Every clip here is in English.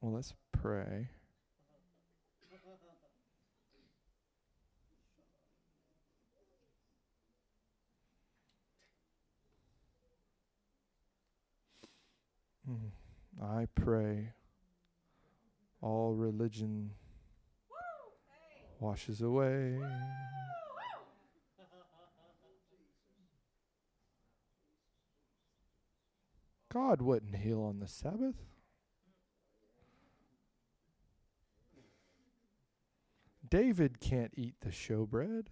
Well, let's pray. Mm. I pray all religion washes away. God wouldn't heal on the Sabbath. David can't eat the showbread.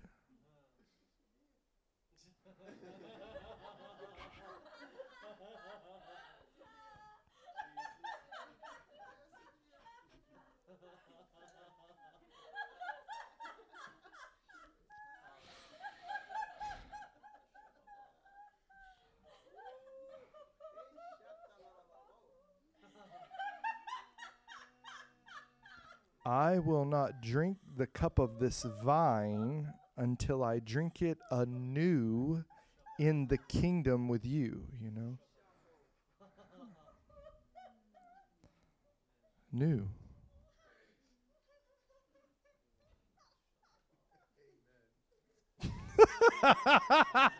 I will not drink the cup of this vine until I drink it anew in the kingdom with you, you know? New.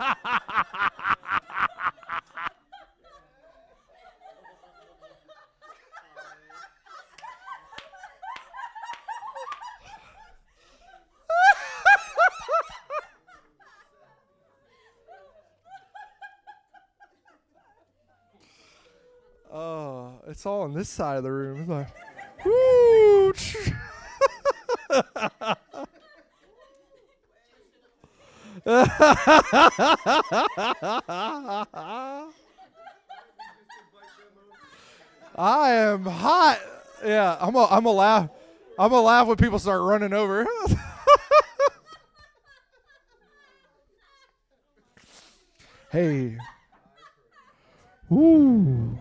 All on this side of the room. It's like, woo! I am hot. Yeah, I'm gonna I'm gonna laugh. I'm gonna laugh when people start running over. hey. Ooh.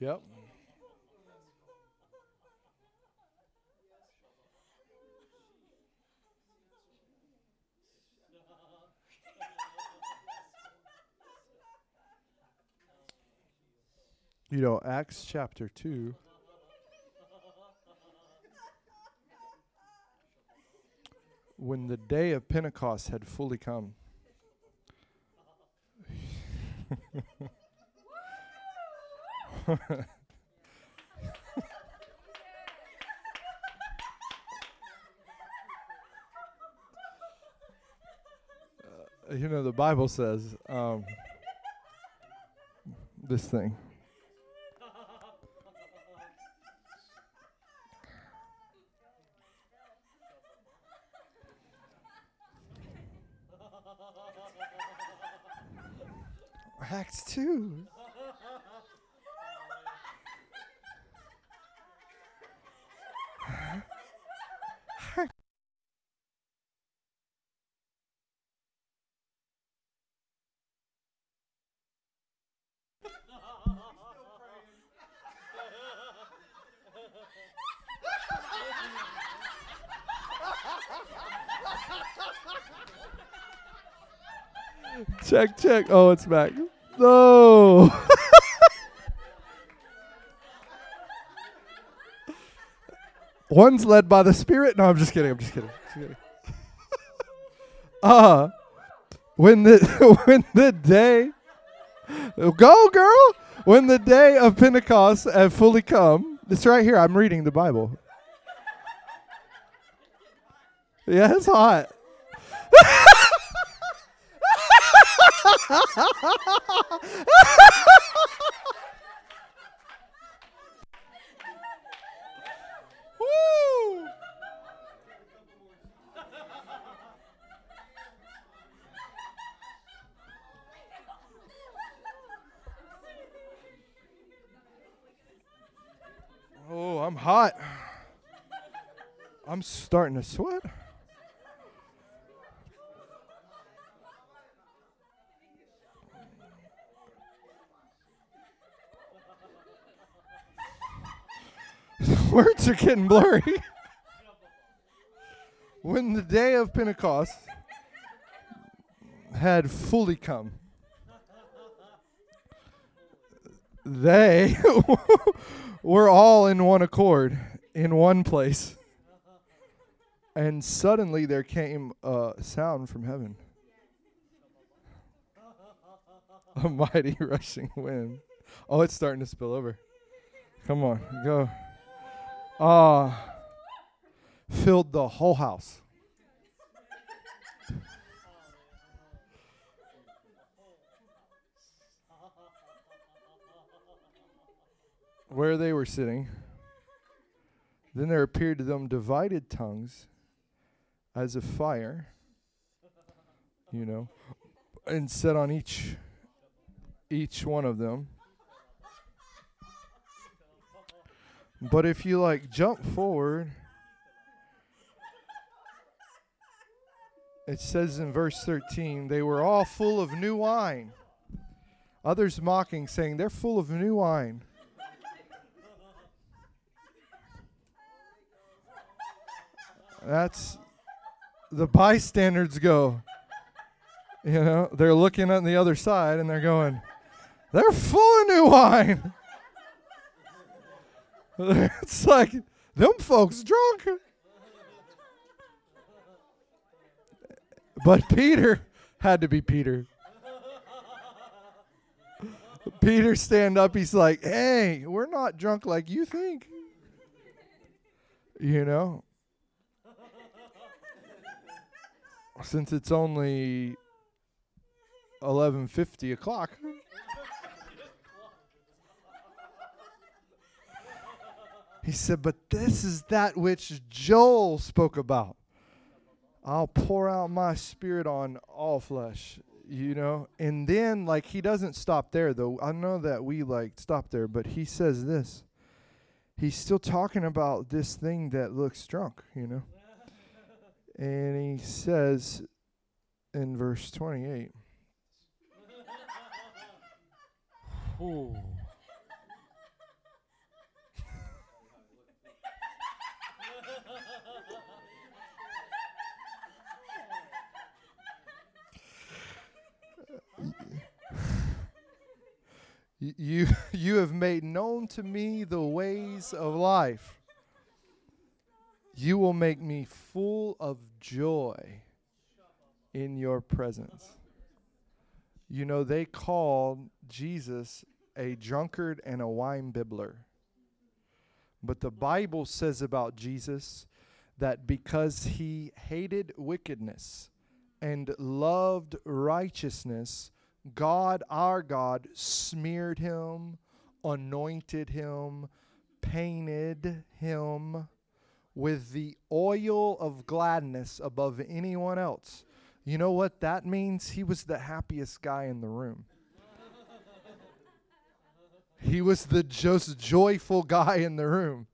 yep. You know, Acts chapter 2. When the day of Pentecost had fully come. Uh, you know, the Bible says um, this thing. Acts 2. check, check. Oh, it's back. No. One's led by the Spirit. No, I'm just kidding. I'm just kidding. Just kidding. uh when the when the day go girl when the day of Pentecost had fully come. It's right here. I'm reading the Bible. Yeah, it's hot. Oh, I'm hot. I'm starting to sweat. Words are getting blurry. when the day of Pentecost had fully come, they were all in one accord in one place. And suddenly there came a sound from heaven a mighty rushing wind. Oh, it's starting to spill over. Come on, go. Ah, filled the whole house. Where they were sitting, then there appeared to them divided tongues as of fire, you know, and set on each each one of them. But if you like jump forward, it says in verse 13, they were all full of new wine. Others mocking, saying, They're full of new wine. That's the bystanders go. You know, they're looking on the other side and they're going, they're full of new wine. it's like, them folks drunk. But Peter had to be Peter. Peter stand up, he's like, "Hey, we're not drunk like you think." You know? Since it's only 11:50 o'clock. He said, But this is that which Joel spoke about. I'll pour out my spirit on all flesh, you know? And then, like, he doesn't stop there, though. I know that we, like, stop there, but he says this. He's still talking about this thing that looks drunk, you know? And he says in verse 28 Ooh. You you have made known to me the ways of life. You will make me full of joy in your presence. You know they called jesus a drunkard and a wine bibbler. But the bible says about jesus that because he hated wickedness and loved righteousness God, our God, smeared him, anointed him, painted him with the oil of gladness above anyone else. You know what that means? He was the happiest guy in the room. he was the just joyful guy in the room.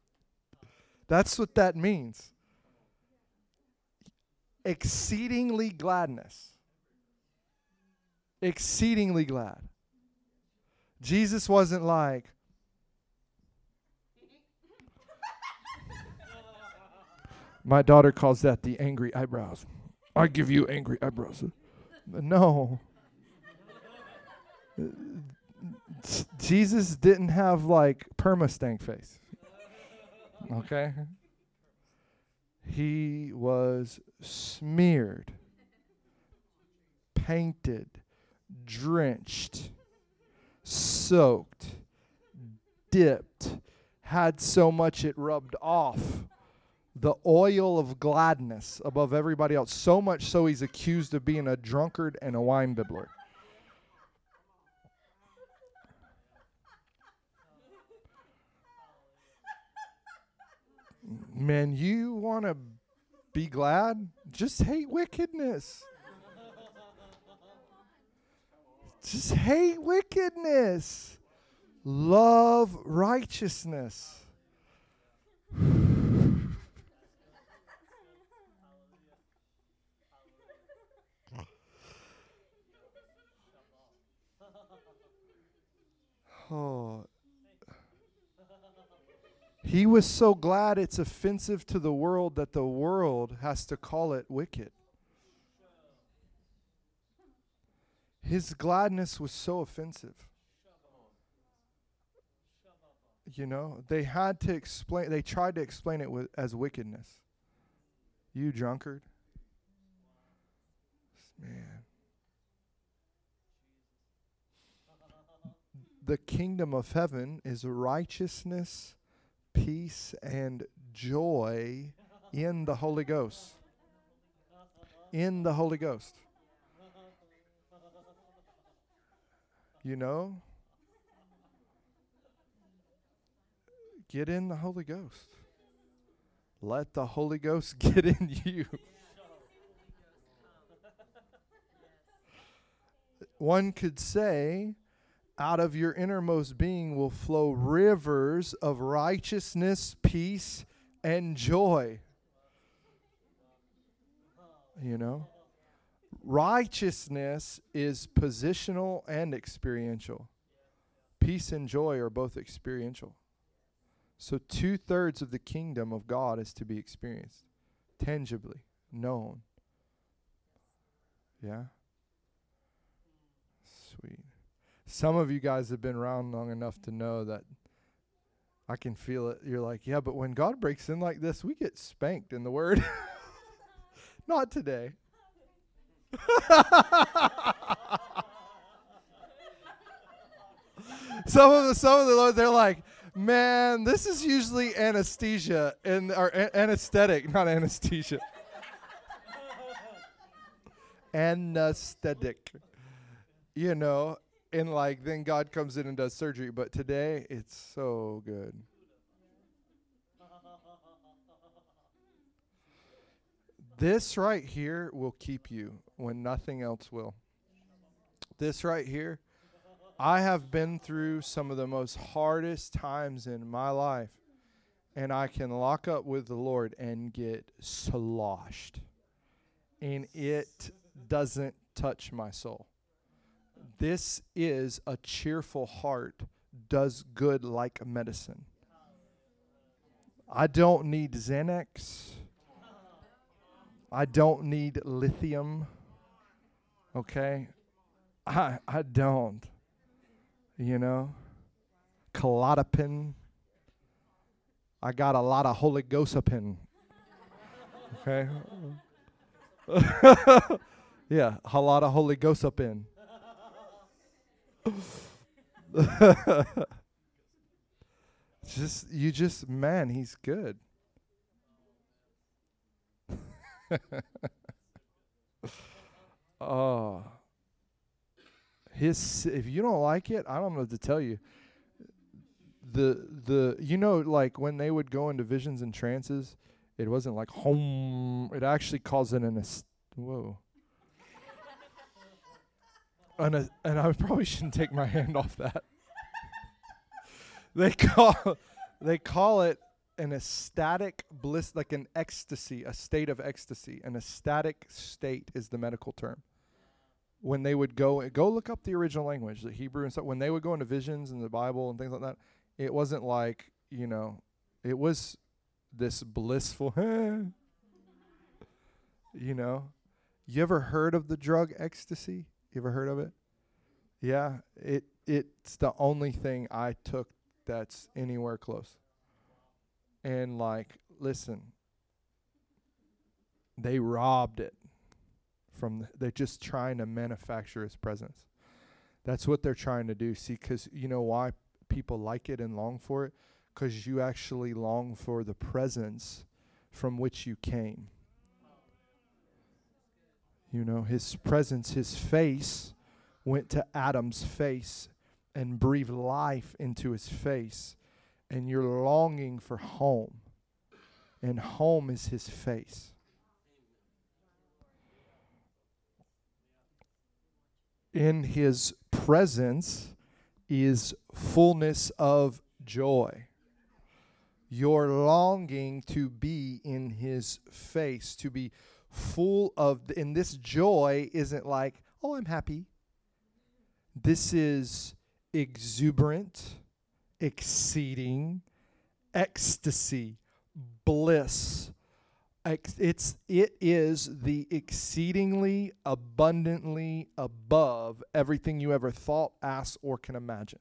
That's what that means. Exceedingly gladness exceedingly glad. Jesus wasn't like, my daughter calls that the angry eyebrows. I give you angry eyebrows. No. Jesus didn't have like perma stank face. Okay? He was smeared, painted, drenched, soaked, dipped, had so much it rubbed off the oil of gladness above everybody else. So much so he's accused of being a drunkard and a wine bibbler. Man, you want to be glad? Just hate wickedness. Just hate wickedness. Love righteousness. Oh. He was so glad it's offensive to the world that the world has to call it wicked. His gladness was so offensive. You know, they had to explain, they tried to explain it with, as wickedness. You drunkard. Man. The kingdom of heaven is righteousness, peace, and joy in the Holy Ghost. In the Holy Ghost. You know? Get in the Holy Ghost. Let the Holy Ghost get in you. One could say, out of your innermost being will flow rivers of righteousness, peace, and joy. You know? Righteousness is positional and experiential. Peace and joy are both experiential. So, two thirds of the kingdom of God is to be experienced, tangibly, known. Yeah? Sweet. Some of you guys have been around long enough to know that I can feel it. You're like, yeah, but when God breaks in like this, we get spanked in the word. Not today. some of the some of the Lord, they're like, man, this is usually anesthesia and or anesthetic, not anesthesia. anesthetic. You know, and like then God comes in and does surgery, but today it's so good. This right here will keep you when nothing else will. This right here, I have been through some of the most hardest times in my life, and I can lock up with the Lord and get sloshed. And it doesn't touch my soul. This is a cheerful heart, does good like medicine. I don't need Xanax. I don't need lithium. Okay? I I don't. You know? Klonopin. I got a lot of Holy Ghostopin. Okay? yeah, a lot of Holy Ghostopin. just you just man, he's good. oh. His if you don't like it, I don't know what to tell you. The the you know like when they would go into visions and trances, it wasn't like home. It actually it an est- whoa. An, a- and I probably shouldn't take my hand off that. they call they call it an ecstatic bliss, like an ecstasy, a state of ecstasy. An ecstatic state is the medical term. When they would go, go look up the original language, the Hebrew and stuff. When they would go into visions in the Bible and things like that, it wasn't like you know, it was this blissful. you know, you ever heard of the drug ecstasy? You ever heard of it? Yeah, it it's the only thing I took that's anywhere close and like listen they robbed it from the, they're just trying to manufacture his presence. That's what they're trying to do. See cuz you know why people like it and long for it? Cuz you actually long for the presence from which you came. You know his presence his face went to Adam's face and breathed life into his face. And you're longing for home, and home is his face. In his presence is fullness of joy. You're longing to be in his face, to be full of, and this joy isn't like, oh, I'm happy. This is exuberant exceeding ecstasy, bliss. It's it is the exceedingly abundantly above everything you ever thought, asked, or can imagine.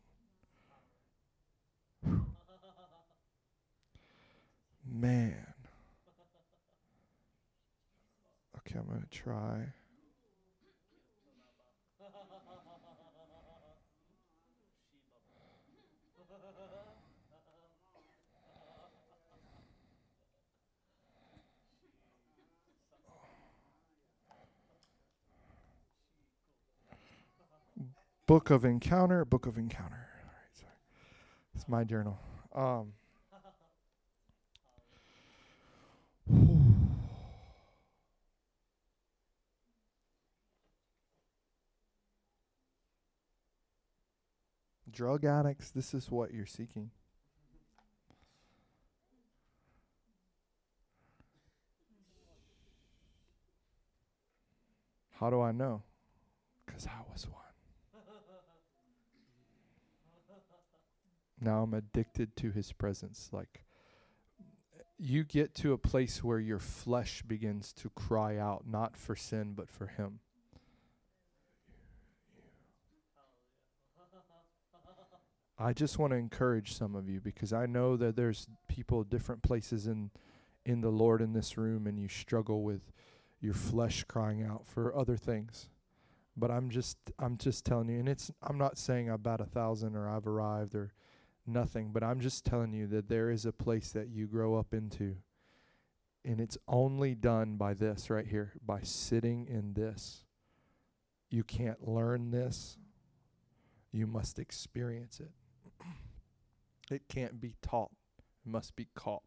Man. Okay, I'm to try. Book of Encounter, Book of Encounter. All right, sorry. It's my journal. Um, Drug addicts, this is what you're seeking. How do I know? Because I was one. Now I'm addicted to his presence. Like, you get to a place where your flesh begins to cry out, not for sin, but for him. I just want to encourage some of you because I know that there's people different places in in the Lord in this room and you struggle with your flesh crying out for other things. But I'm just I'm just telling you and it's I'm not saying I've about a thousand or I've arrived or nothing, but I'm just telling you that there is a place that you grow up into. And it's only done by this right here, by sitting in this. You can't learn this. You must experience it. It can't be taught, it must be caught.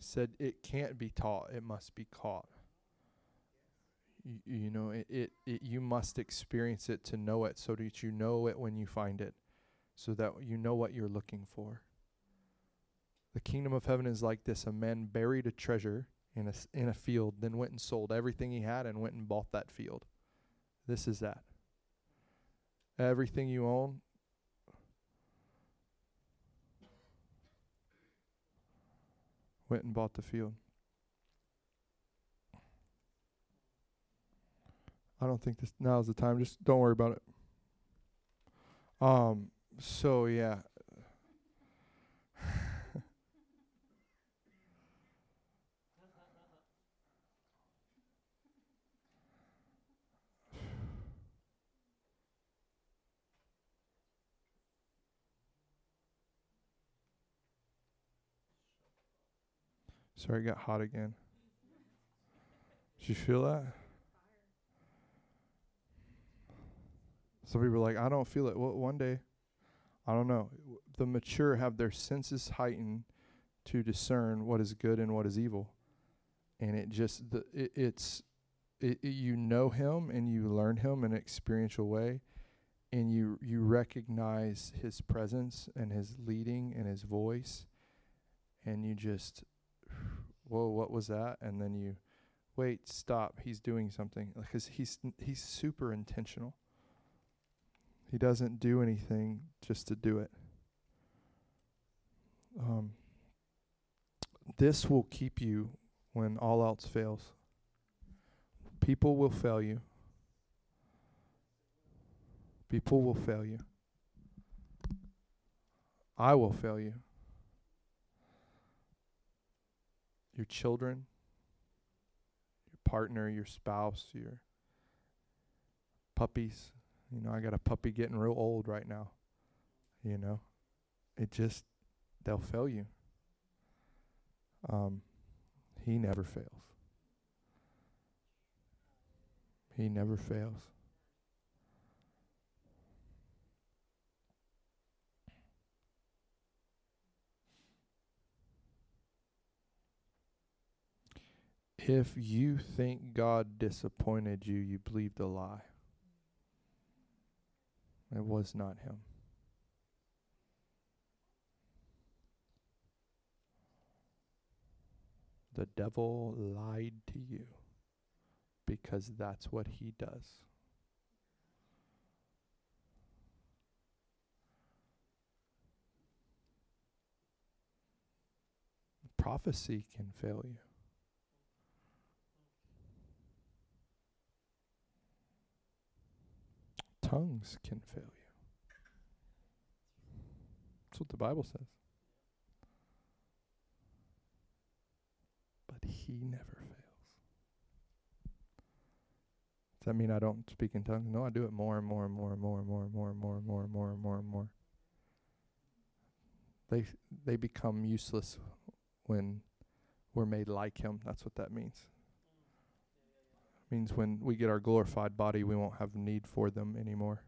Said it can't be taught, it must be caught. You, you know, it, it, it, you must experience it to know it so that you know it when you find it, so that you know what you're looking for. The kingdom of heaven is like this a man buried a treasure in a, in a field, then went and sold everything he had and went and bought that field. This is that everything you own. Went and bought the field. I don't think this now's the time. Just don't worry about it. Um. So yeah. Sorry, it got hot again. Did you feel that? Some people are like, I don't feel it. Well, one day, I don't know. The mature have their senses heightened to discern what is good and what is evil, and it just the it, it's it, it, you know him and you learn him in an experiential way, and you you recognize his presence and his leading and his voice, and you just whoa, what was that? And then you, wait, stop. He's doing something because he's he's super intentional. He doesn't do anything just to do it. Um, this will keep you when all else fails. People will fail you. People will fail you. I will fail you. your children, your partner, your spouse, your puppies. You know, I got a puppy getting real old right now. You know, it just, they'll fail you. Um, he never fails. He never fails. If you think God disappointed you, you believed a lie. It was not him. The devil lied to you because that's what he does. Prophecy can fail you. Tongues can fail you. That's what the Bible says. But he never fails. Does that mean I don't speak in tongues? No, I do it more and more and more and more and more and more and more and more and more and more and more. They they become useless when we're made like him. That's what that means. Means when we get our glorified body, we won't have need for them anymore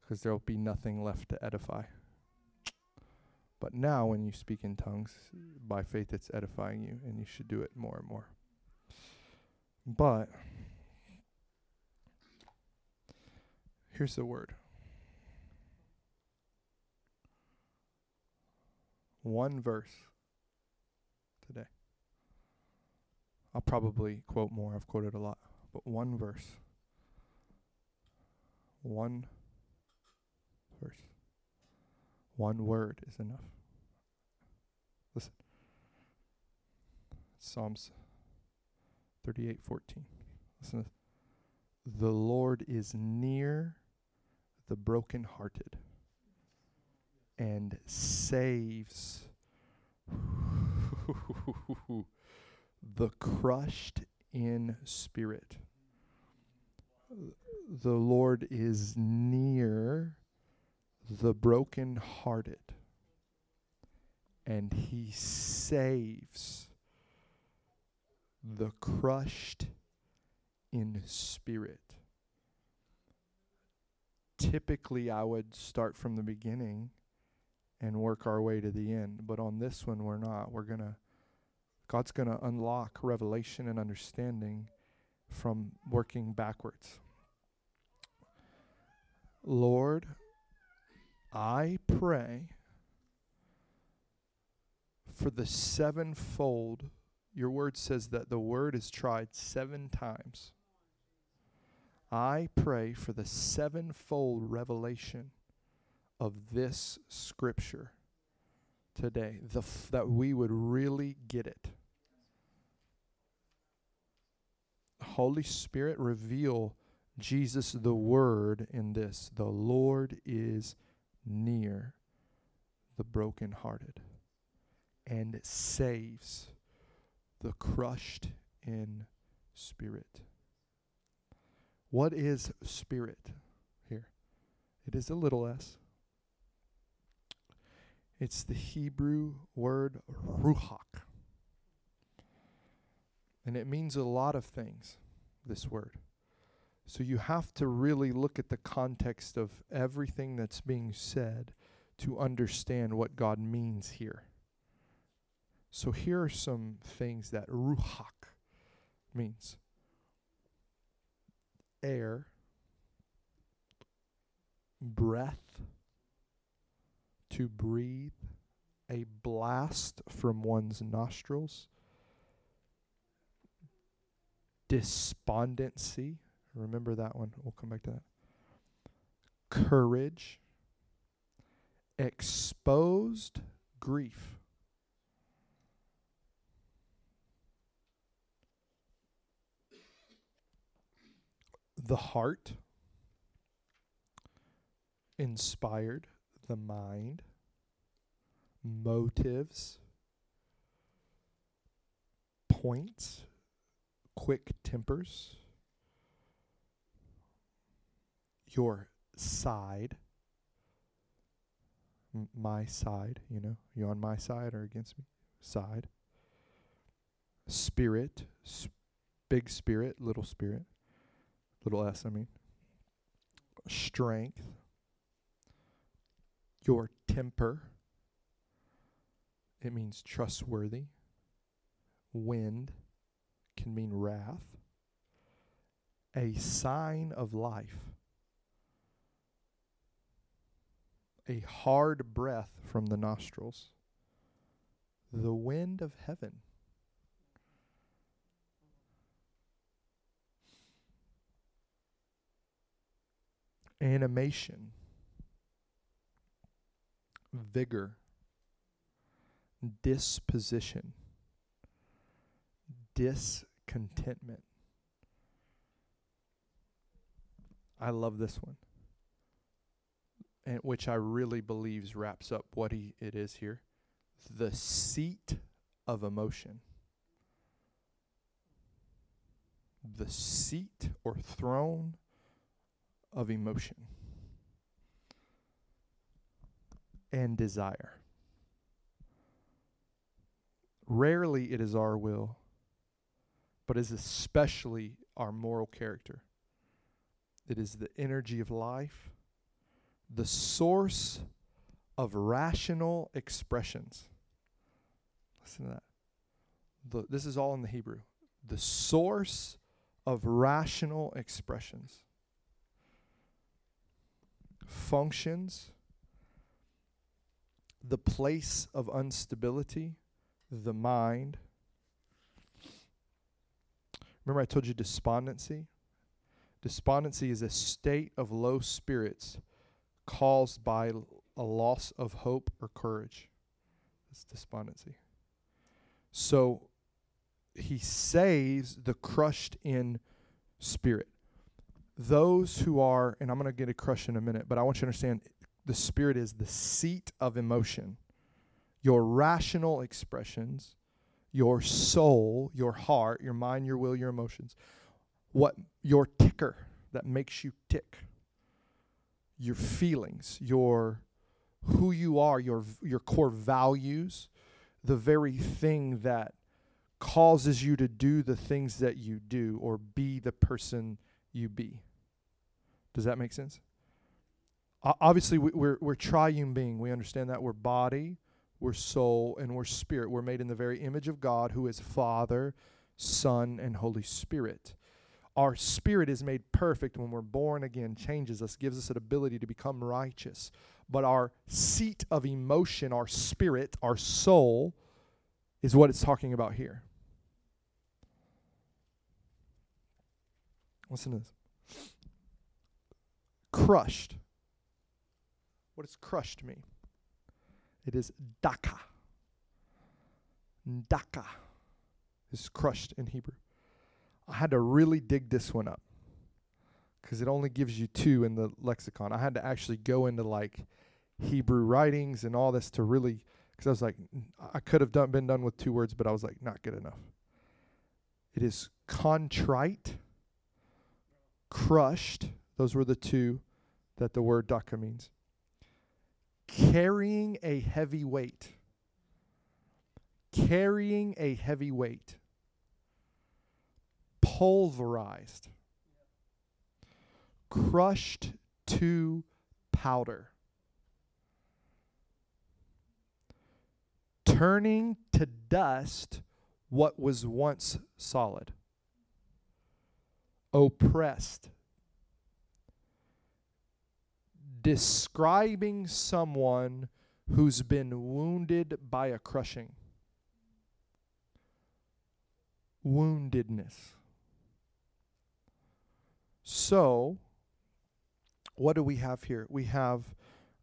because there'll be nothing left to edify. But now, when you speak in tongues, by faith, it's edifying you, and you should do it more and more. But here's the word one verse today. I'll probably quote more, I've quoted a lot, but one verse. One verse. One word is enough. Listen. Psalms 38:14. Listen. The Lord is near the brokenhearted and saves the crushed in spirit. The Lord is near the brokenhearted and he saves the crushed in spirit. Typically, I would start from the beginning and work our way to the end. But on this one, we're not. We're going to, God's going to unlock revelation and understanding from working backwards. Lord, I pray for the sevenfold. Your word says that the word is tried seven times. I pray for the sevenfold revelation of this scripture today, the f- that we would really get it. Holy Spirit, reveal Jesus the Word in this. The Lord is near the brokenhearted and saves the crushed in spirit. What is spirit here? It is a little s. It's the Hebrew word ruach. And it means a lot of things, this word. So you have to really look at the context of everything that's being said to understand what God means here. So here are some things that ruach means air, breath, to breathe, a blast from one's nostrils, despondency. Remember that one. We'll come back to that. Courage, exposed grief. The heart, inspired, the mind, motives, points, quick tempers, your side, M- my side, you know, you on my side or against me? Side. Spirit, sp- big spirit, little spirit, little s, I mean. Strength, your temper. It means trustworthy. Wind can mean wrath. A sign of life. A hard breath from the nostrils. The wind of heaven. Animation vigor, disposition, discontentment. I love this one, and which I really believes wraps up what he it is here. The seat of emotion. The seat or throne of emotion and desire. Rarely it is our will, but is especially our moral character. It is the energy of life, the source of rational expressions. Listen to that. The, this is all in the Hebrew. The source of rational expressions, functions, the place of instability, the mind. Remember, I told you despondency? Despondency is a state of low spirits caused by a loss of hope or courage. That's despondency. So he saves the crushed in spirit. Those who are, and I'm going to get a crush in a minute, but I want you to understand the spirit is the seat of emotion. Your rational expressions, your soul, your heart, your mind, your will, your emotions, what your ticker that makes you tick, your feelings, your who you are, your your core values, the very thing that causes you to do the things that you do or be the person you be. Does that make sense? O- obviously, we, we're we're triune being. We understand that we're body, we're soul, and we're spirit. We're made in the very image of God, who is Father, Son, and Holy Spirit. Our spirit is made perfect when we're born again, changes us, gives us an ability to become righteous. But our seat of emotion, our spirit, our soul, is what it's talking about here. Listen to this. Crushed. What does crushed mean? It is daka. Daka is crushed in Hebrew. I had to really dig this one up because it only gives you two in the lexicon. I had to actually go into like Hebrew writings and all this to really, because I was like, I could have done been done with two words, but I was like, not good enough. It is contrite, crushed. Those were the two that the word daka means. Carrying a heavy weight. Carrying a heavy weight. Pulverized, crushed to powder, turning to dust what was once solid, oppressed, describing someone who's been wounded by a crushing. Woundedness. So, what do we have here? We have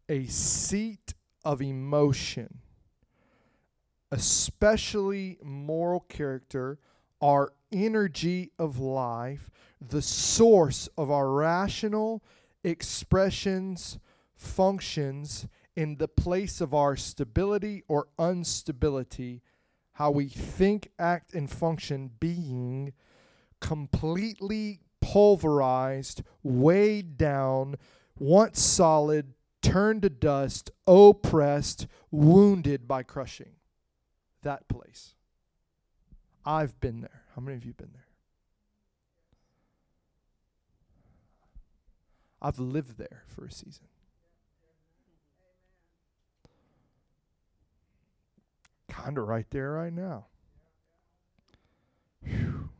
a seat of emotion, especially moral character, our energy of life, the source of our rational expressions, functions in the place of our stability or instability, how we think, act, and function being completely pulverized, weighed down, once solid, turned to dust, oppressed, wounded by crushing. That place. I've been there. How many of you been there? I've lived there for a season. Kind of right there right now. Whew.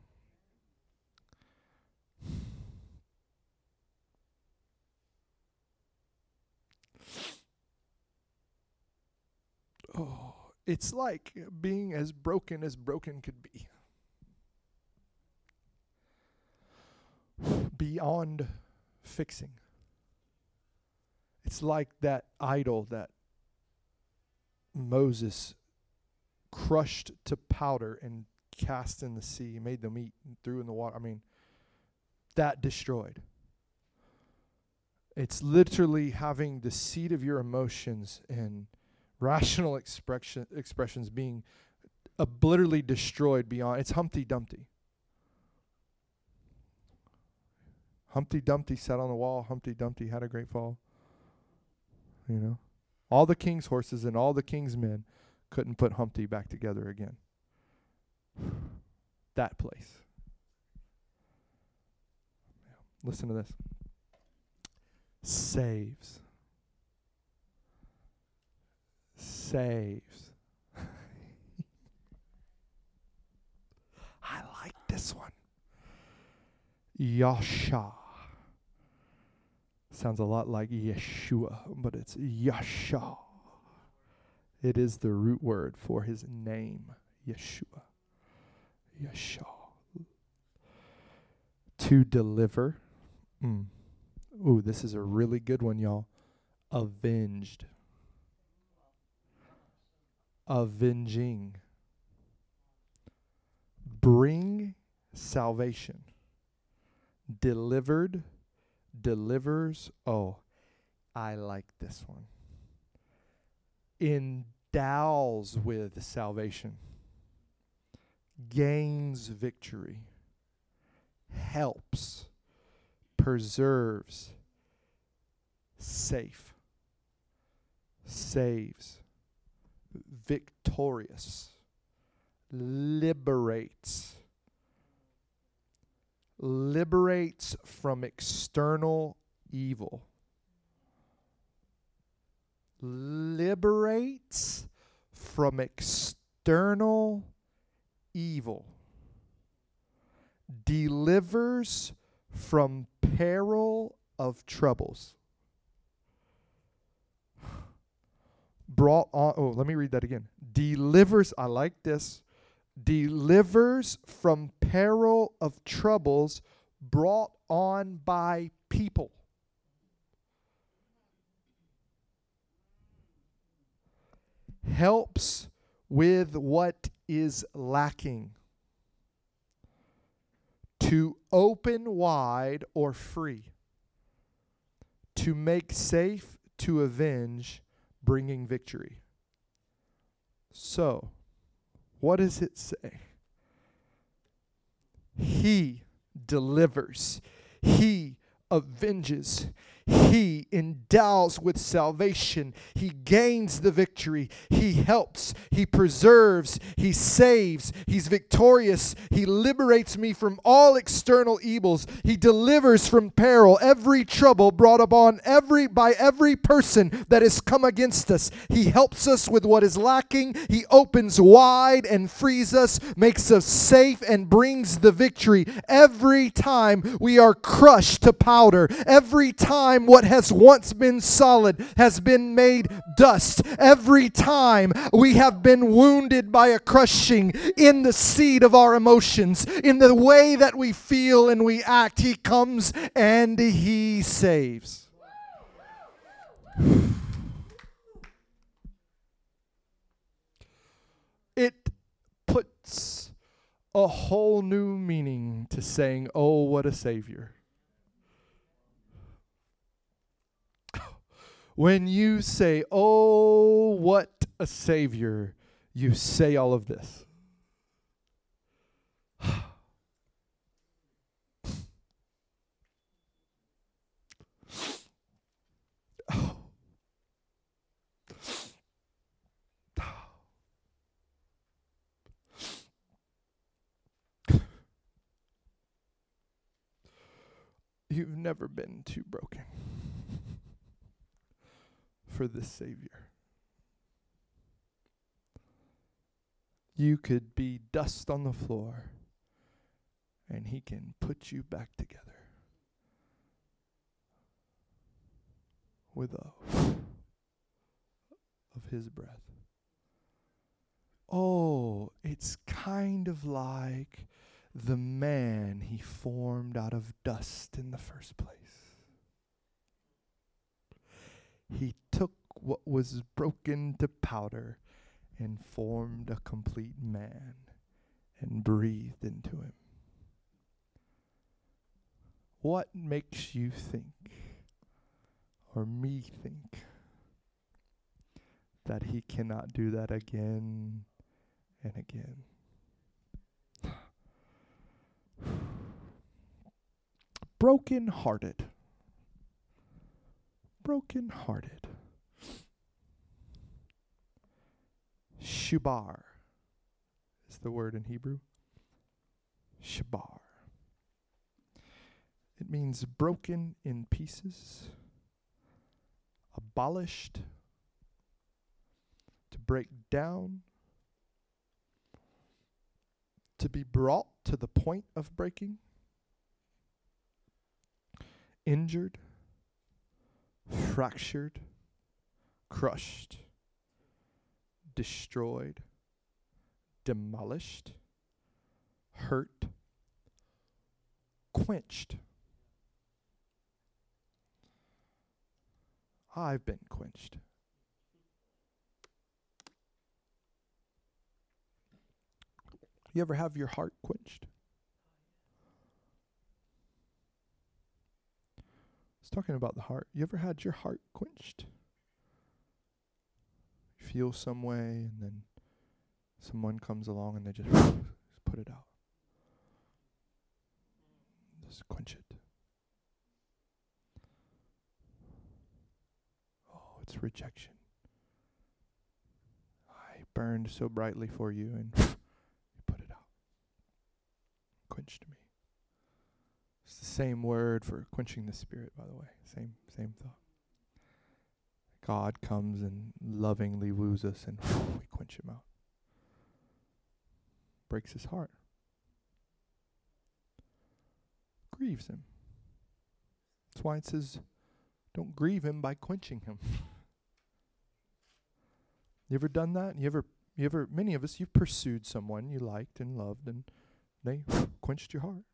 Oh, it's like being as broken as broken could be. Beyond fixing. It's like that idol that Moses crushed to powder and cast in the sea. Made them eat and threw in the water. I mean, that destroyed. It's literally having the seat of your emotions and rational expression expressions being obliterally destroyed beyond. It's Humpty Dumpty. Humpty Dumpty sat on the wall. Humpty Dumpty had a great fall. You know, all the king's horses and all the king's men couldn't put Humpty back together again. that place. Listen to this. Saves. Saves. I like. Yasha. Sounds a lot like Yeshua, but it's Yasha. It is the root word for his name, Yeshua. Yasha. To deliver. Mm. Ooh, this is a really good one, y'all. Avenged. Avenging. Bring salvation. Delivered. Delivers. Oh, I like this one. Endows with salvation. Gains victory. Helps preserves, safe, saves, victorious, liberates, liberates from external evil, liberates from external evil, delivers from peril of troubles. Brought on, oh, let me read that again. Delivers, I like this. Delivers from peril of troubles brought on by people. Helps with what is lacking to open wide or free, to make safe, to avenge, bringing victory. So, what does it say? He delivers, He avenges, he endows with salvation. He gains the victory. He helps. He preserves. He saves. He's victorious. He liberates me from all external evils. He delivers from peril, every trouble brought upon every by every person that has come against us. He helps us with what is lacking. He opens wide and frees us, makes us safe and brings the victory. Every time we are crushed to powder, every time time what has once been solid has been made dust. Every time we have been wounded by a crushing in the seed of our emotions, in the way that we feel and we act, He comes and He saves. It puts a whole new meaning to saying, Oh, what a Savior. When you say, Oh, what a Savior, you say all of this. You've never been too broken for the Savior. You could be dust on the floor, and He can put you back together with a of His breath. Oh, it's kind of like the man He formed out of dust in the first place. He took what was broken to powder and formed a complete man and breathed into him. What makes you think, or me think, that he cannot do that again and again? Broken hearted. Broken hearted. Shubar is the word in Hebrew. Shabar. It means broken in pieces, abolished, to break down, to be brought to the point of breaking, injured, fractured, crushed, destroyed, demolished, hurt, quenched. I've been quenched. You ever have your heart quenched? It's talking about the heart. You ever had your heart quenched? You feel some way and then someone comes along and they just put it out. Just quench it. Oh, it's rejection. I burned so brightly for you and you put it out. Quenched me. The same word for quenching the spirit, by the way. Same same thought. God comes and lovingly woos us and we quench him out. Breaks his heart. Grieves him. That's why it says don't grieve him by quenching him. you ever done that? You ever you ever many of us you've pursued someone you liked and loved and they quenched your heart.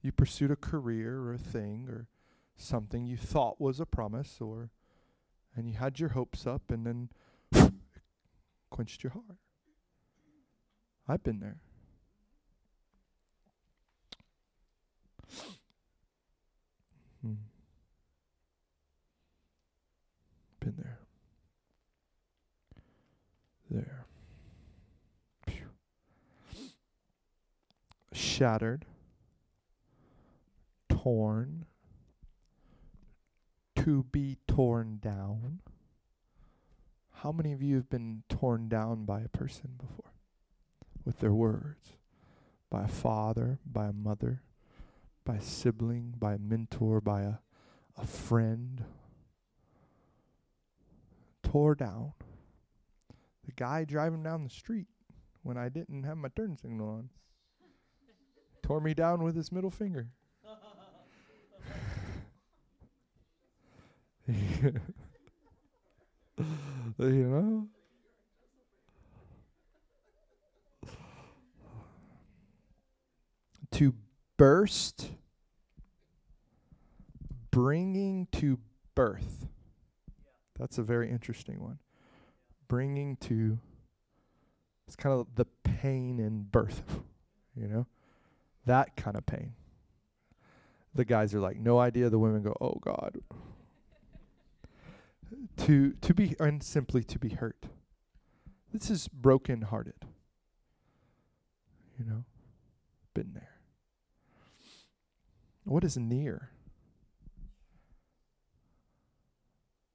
You pursued a career or a thing or something you thought was a promise or and you had your hopes up and then it quenched your heart. I've been there. Hmm. Been there. There. Phew. Shattered torn, to be torn down. How many of you have been torn down by a person before? With their words? By a father, by a mother, by a sibling, by a mentor, by a, a friend. Tore down. The guy driving down the street when I didn't have my turn signal on tore me down with his middle finger. You know? To burst, bringing to birth. That's a very interesting one. Bringing to, it's kind of the pain in birth, you know? That kind of pain. The guys are like, no idea. The women go, oh God to to be and simply to be hurt. This is broken hearted. You know? Been there. What is near?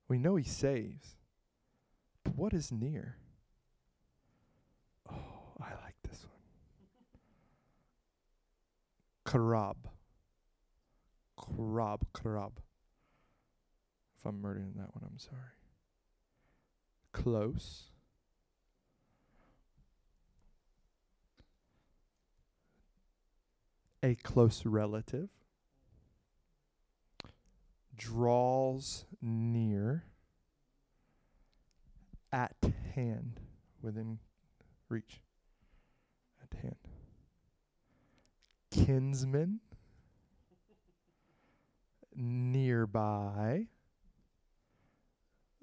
We know he saves. But what is near? Oh, I like this one. Karab. Karab, karab. If I'm murdering that one, I'm sorry. Close. A close relative. Draws near. At hand. Within reach. At hand. Kinsman. Nearby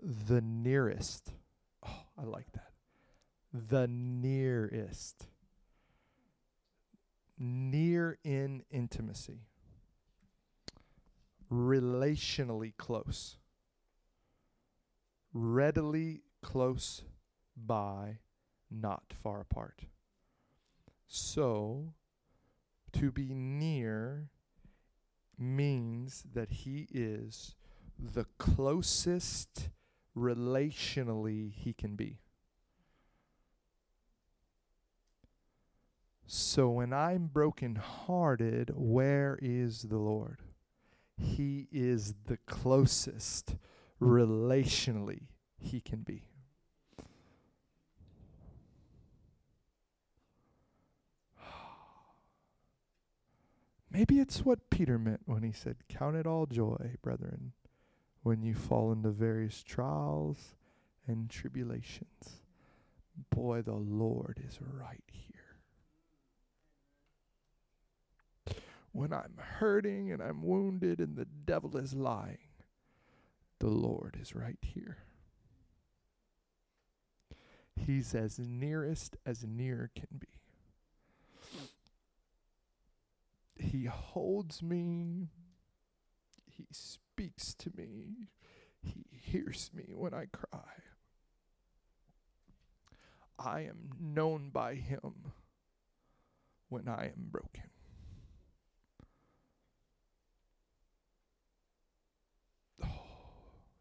the nearest. Oh, I like that. The nearest. Near in intimacy. Relationally close. Readily close by, not far apart. So, to be near means that he is the closest relationally he can be. So when I'm brokenhearted, where is the Lord? He is the closest relationally he can be. Maybe it's what Peter meant when he said, Count it all joy, brethren, when you fall into various trials and tribulations. Boy, the Lord is right here. When I'm hurting and I'm wounded and the devil is lying, the Lord is right here. He's as nearest as near can be. He holds me. He speaks to me. He hears me when I cry. I am known by him when I am broken. Oh,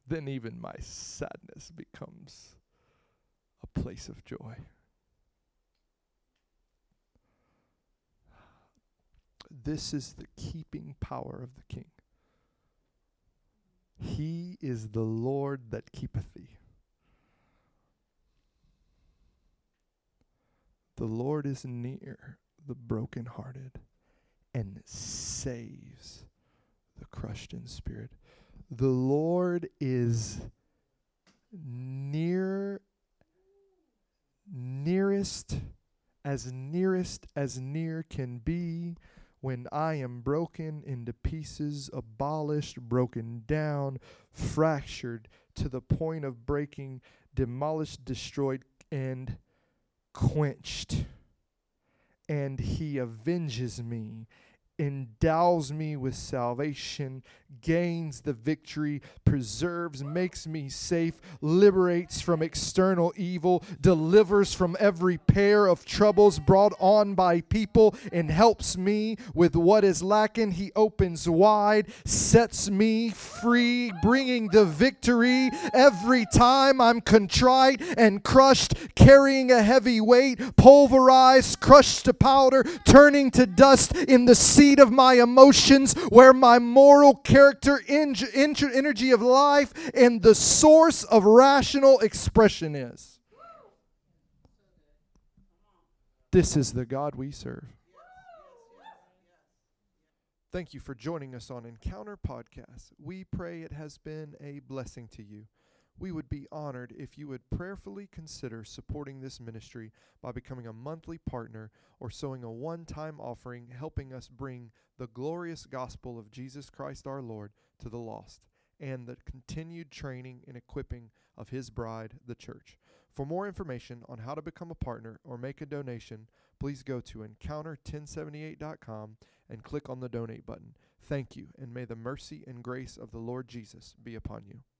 then even my sadness becomes a place of joy. This is the keeping power of the King. He is the Lord that keepeth thee. The Lord is near the brokenhearted and saves the crushed in spirit. The Lord is near, nearest, as nearest as near can be when I am broken into pieces, abolished, broken down, fractured to the point of breaking, demolished, destroyed, and quenched. And he avenges me endows me with salvation, gains the victory, preserves, makes me safe, liberates from external evil, delivers from every pair of troubles brought on by people, and helps me with what is lacking. He opens wide, sets me free, bringing the victory every time I'm contrite and crushed, carrying a heavy weight, pulverized, crushed to powder, turning to dust in the sea seat of my emotions, where my moral character, en- en- energy of life, and the source of rational expression is. This is the God we serve. Thank you for joining us on Encounter Podcast. We pray it has been a blessing to you. We would be honored if you would prayerfully consider supporting this ministry by becoming a monthly partner or sowing a one time offering, helping us bring the glorious gospel of Jesus Christ our Lord to the lost and the continued training and equipping of His bride, the church. For more information on how to become a partner or make a donation, please go to encounter1078.com and click on the donate button. Thank you, and may the mercy and grace of the Lord Jesus be upon you.